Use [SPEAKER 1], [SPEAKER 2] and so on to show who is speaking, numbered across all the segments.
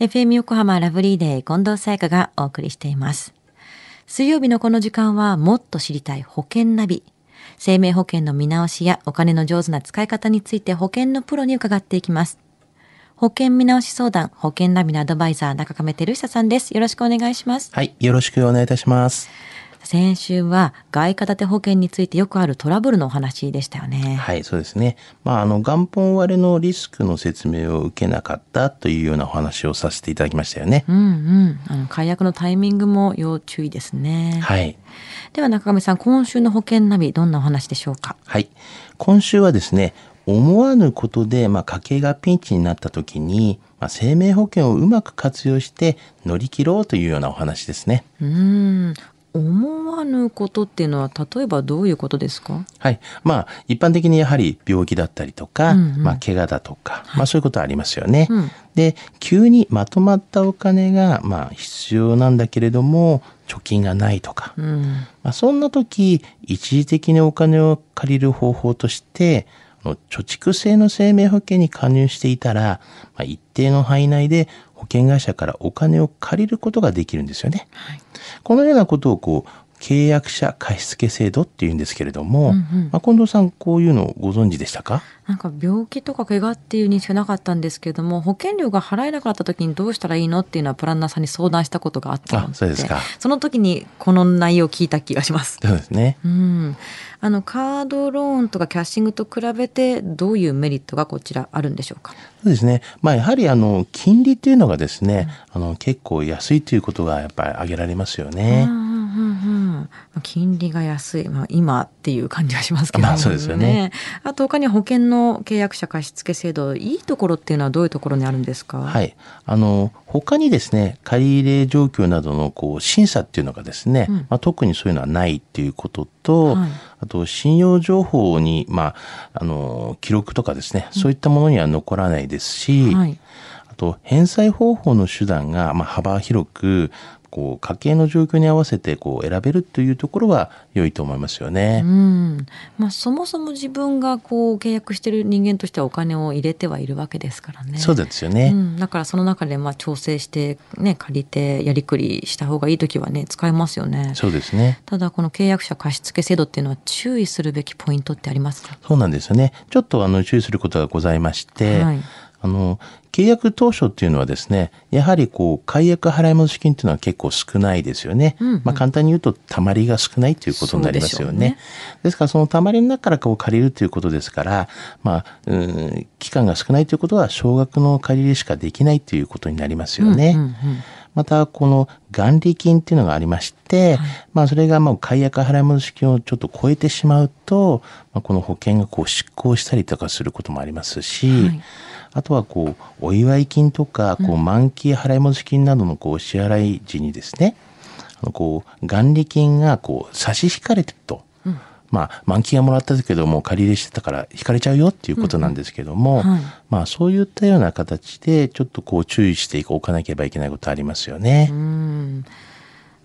[SPEAKER 1] FM 横浜ラブリーデー近藤沙耶香がお送りしています。水曜日のこの時間はもっと知りたい保険ナビ。生命保険の見直しやお金の上手な使い方について保険のプロに伺っていきます。保険見直し相談、保険ナビのアドバイザー中亀照久さんです。よろしくお願いします。
[SPEAKER 2] はい、よろしくお願いいたします。
[SPEAKER 1] 先週は外貨建て保険についてよくあるトラブルのお話でしたよね。
[SPEAKER 2] はい、そうですね。まあ、あの、元本割れのリスクの説明を受けなかったというようなお話をさせていただきましたよね。
[SPEAKER 1] うんうん。あの解約のタイミングも要注意ですね。
[SPEAKER 2] はい。
[SPEAKER 1] では中上さん、今週の保険ナビどんなお話でしょうか？
[SPEAKER 2] はい。今週はですね、思わぬことで、まあ、家計がピンチになった時に、まあ、生命保険をうまく活用して乗り切ろうというようなお話ですね。
[SPEAKER 1] うーん。思わぬことっていうのは例えばどういうことですか？
[SPEAKER 2] はい。まあ、一般的にやはり病気だったりとか、
[SPEAKER 1] うんうん
[SPEAKER 2] まあ、怪我だとか、まあ、そういうことはありますよね。
[SPEAKER 1] うん
[SPEAKER 2] で、急にまとまったお金が、まあ、必要なんだけれども、貯金がないとか、
[SPEAKER 1] うん。
[SPEAKER 2] まあ、そんな時、一時的にお金を借りる方法として、貯蓄制の生命保険に加入していたら、まあ、一定の範囲内で保険会社からお金を借りることができるんですよね。
[SPEAKER 1] はい。
[SPEAKER 2] このようなことをこう、契約者貸付制度っていうんですけれども、
[SPEAKER 1] うんうん
[SPEAKER 2] まあ、近藤さんこういうのをご存知でしたか？
[SPEAKER 1] なんか病気とか怪我っていう認識はなかったんですけれども、保険料が払えなかった時にどうしたらいいのっていうのはプランナーさんに相談したことがあったので、
[SPEAKER 2] あそうですか
[SPEAKER 1] その時にこの内容を聞いた気がします。
[SPEAKER 2] そうですね。
[SPEAKER 1] うん。あの、カードローンとかキャッシングと比べてどういうメリットがこちらあるんでしょうか？
[SPEAKER 2] そうですね。まあやはりあの金利っていうのがですね、あの結構安いということがやっぱり挙げられますよね。
[SPEAKER 1] うんうんうんうん金利が安い、まあ、今っていう感じがしますけども
[SPEAKER 2] まあそうですよね。
[SPEAKER 1] あと他に保険の契約者貸付制度いいところっていうのはどういうところにあるんですか？
[SPEAKER 2] はい。あの、他にですね、借り入れ状況などのこう審査っていうのがですね、
[SPEAKER 1] うん。
[SPEAKER 2] まあ、特にそういうのはないっていうことと、
[SPEAKER 1] はい。
[SPEAKER 2] あと信用情報に、まあ、あの、記録とかですね、そういったものには残らないですし、
[SPEAKER 1] はい。
[SPEAKER 2] あと返済方法の手段が、まあ、幅広く、こう家計の状況に合わせてこう選べるというところは良いと思いますよね。
[SPEAKER 1] うんまあ、そもそも自分がこう契約してる人間としてはお金を入れてはいるわけですからね。
[SPEAKER 2] そうですよね。
[SPEAKER 1] うん、だからその中でまあ調整して、ね、借りてやりくりした方がいい時はね使えますよね。
[SPEAKER 2] そうですね。
[SPEAKER 1] ただこの契約者貸付制度っていうのは注意するべきポイントってありますか？
[SPEAKER 2] そうなんですよね。ちょっとあの注意することがございまして、
[SPEAKER 1] はい
[SPEAKER 2] あの契約当初っていうのはですね、やはりこう解約払い戻し金っていうのは結構少ないですよね。
[SPEAKER 1] うんうん
[SPEAKER 2] まあ簡単に言うとたまりが少ないということになりますよね。
[SPEAKER 1] でね
[SPEAKER 2] ですからそのたまりの中からこう借りるということですから、まあうん期間が少ないということは少額の借り入れしかできないということになりますよね。
[SPEAKER 1] うんうんうん
[SPEAKER 2] また、この元利金っていうのがありまして、まあ、それがもう解約払い戻し金をちょっと超えてしまうと、まあ、この保険がこう執行したりとかすることもありますし、
[SPEAKER 1] はい
[SPEAKER 2] あとはこう、お祝い金とか、こう、満期払い戻し金などのこう、支払い時にですね、あのこう、元利金がこう、差し引かれてると。まあ、満期がもらったけども、借り入れしてたから引かれちゃうよっていうことなんですけども、
[SPEAKER 1] はい
[SPEAKER 2] まあ、そういったような形で、ちょっとこう、注意しておかなければいけないことありますよね。
[SPEAKER 1] うん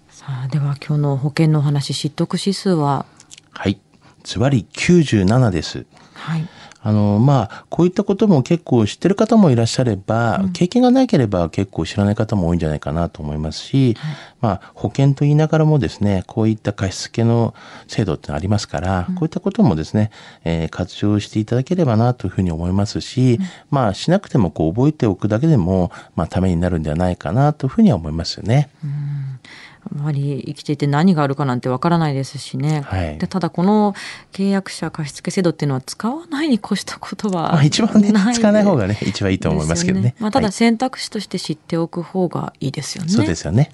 [SPEAKER 1] さあでは今日の保険のお話知得指数は？
[SPEAKER 2] はい。ズバリ97です。
[SPEAKER 1] はい
[SPEAKER 2] あの、まあ、こういったことも結構知ってる方もいらっしゃれば、経験がなければ結構知らない方も多いんじゃないかなと思いますし、まあ、保険と言いながらもですね、こういった貸付の制度ってのありますから、こういったこともですね、えー活用していただければなというふうに思いますし、まあ、しなくてもこう覚えておくだけでも、まあ、ためになるんではないかなというふうには思いますよね。
[SPEAKER 1] やはり生きていて何があるかなんてわからないですしね、
[SPEAKER 2] はい
[SPEAKER 1] でただこの契約者貸付制度っていうのは使わないに越したことは
[SPEAKER 2] まあ、一番ね、使わない方がね、一番いいと思いますけどね。
[SPEAKER 1] ですよまあ、ただ
[SPEAKER 2] はい
[SPEAKER 1] 選択肢として知っておく方がいいですよね。
[SPEAKER 2] そうですよね。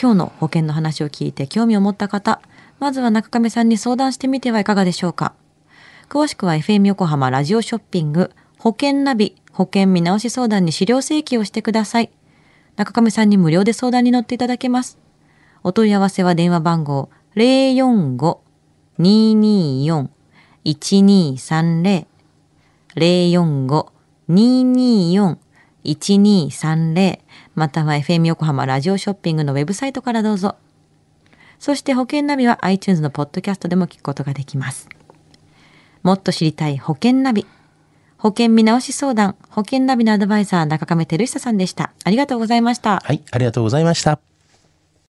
[SPEAKER 1] 今日の保険の話を聞いて興味を持った方、まずは中亀さんに相談してみてはいかがでしょうか。詳しくは FM 横浜ラジオショッピング保険ナビ保険見直し相談に資料請求をしてください。中亀さんに無料で相談に乗っていただけます。お問い合わせは電話番号045-224-1230 045-224-1230または FM 横浜ラジオショッピングのウェブサイトからどうぞ。そして保険ナビは iTunes のポッドキャストでも聞くことができます。もっと知りたい保険ナビ。保険見直し相談、保険ナビのアドバイザー中亀照久さんでした。ありがとうございました。
[SPEAKER 2] はい、ありがとうございました。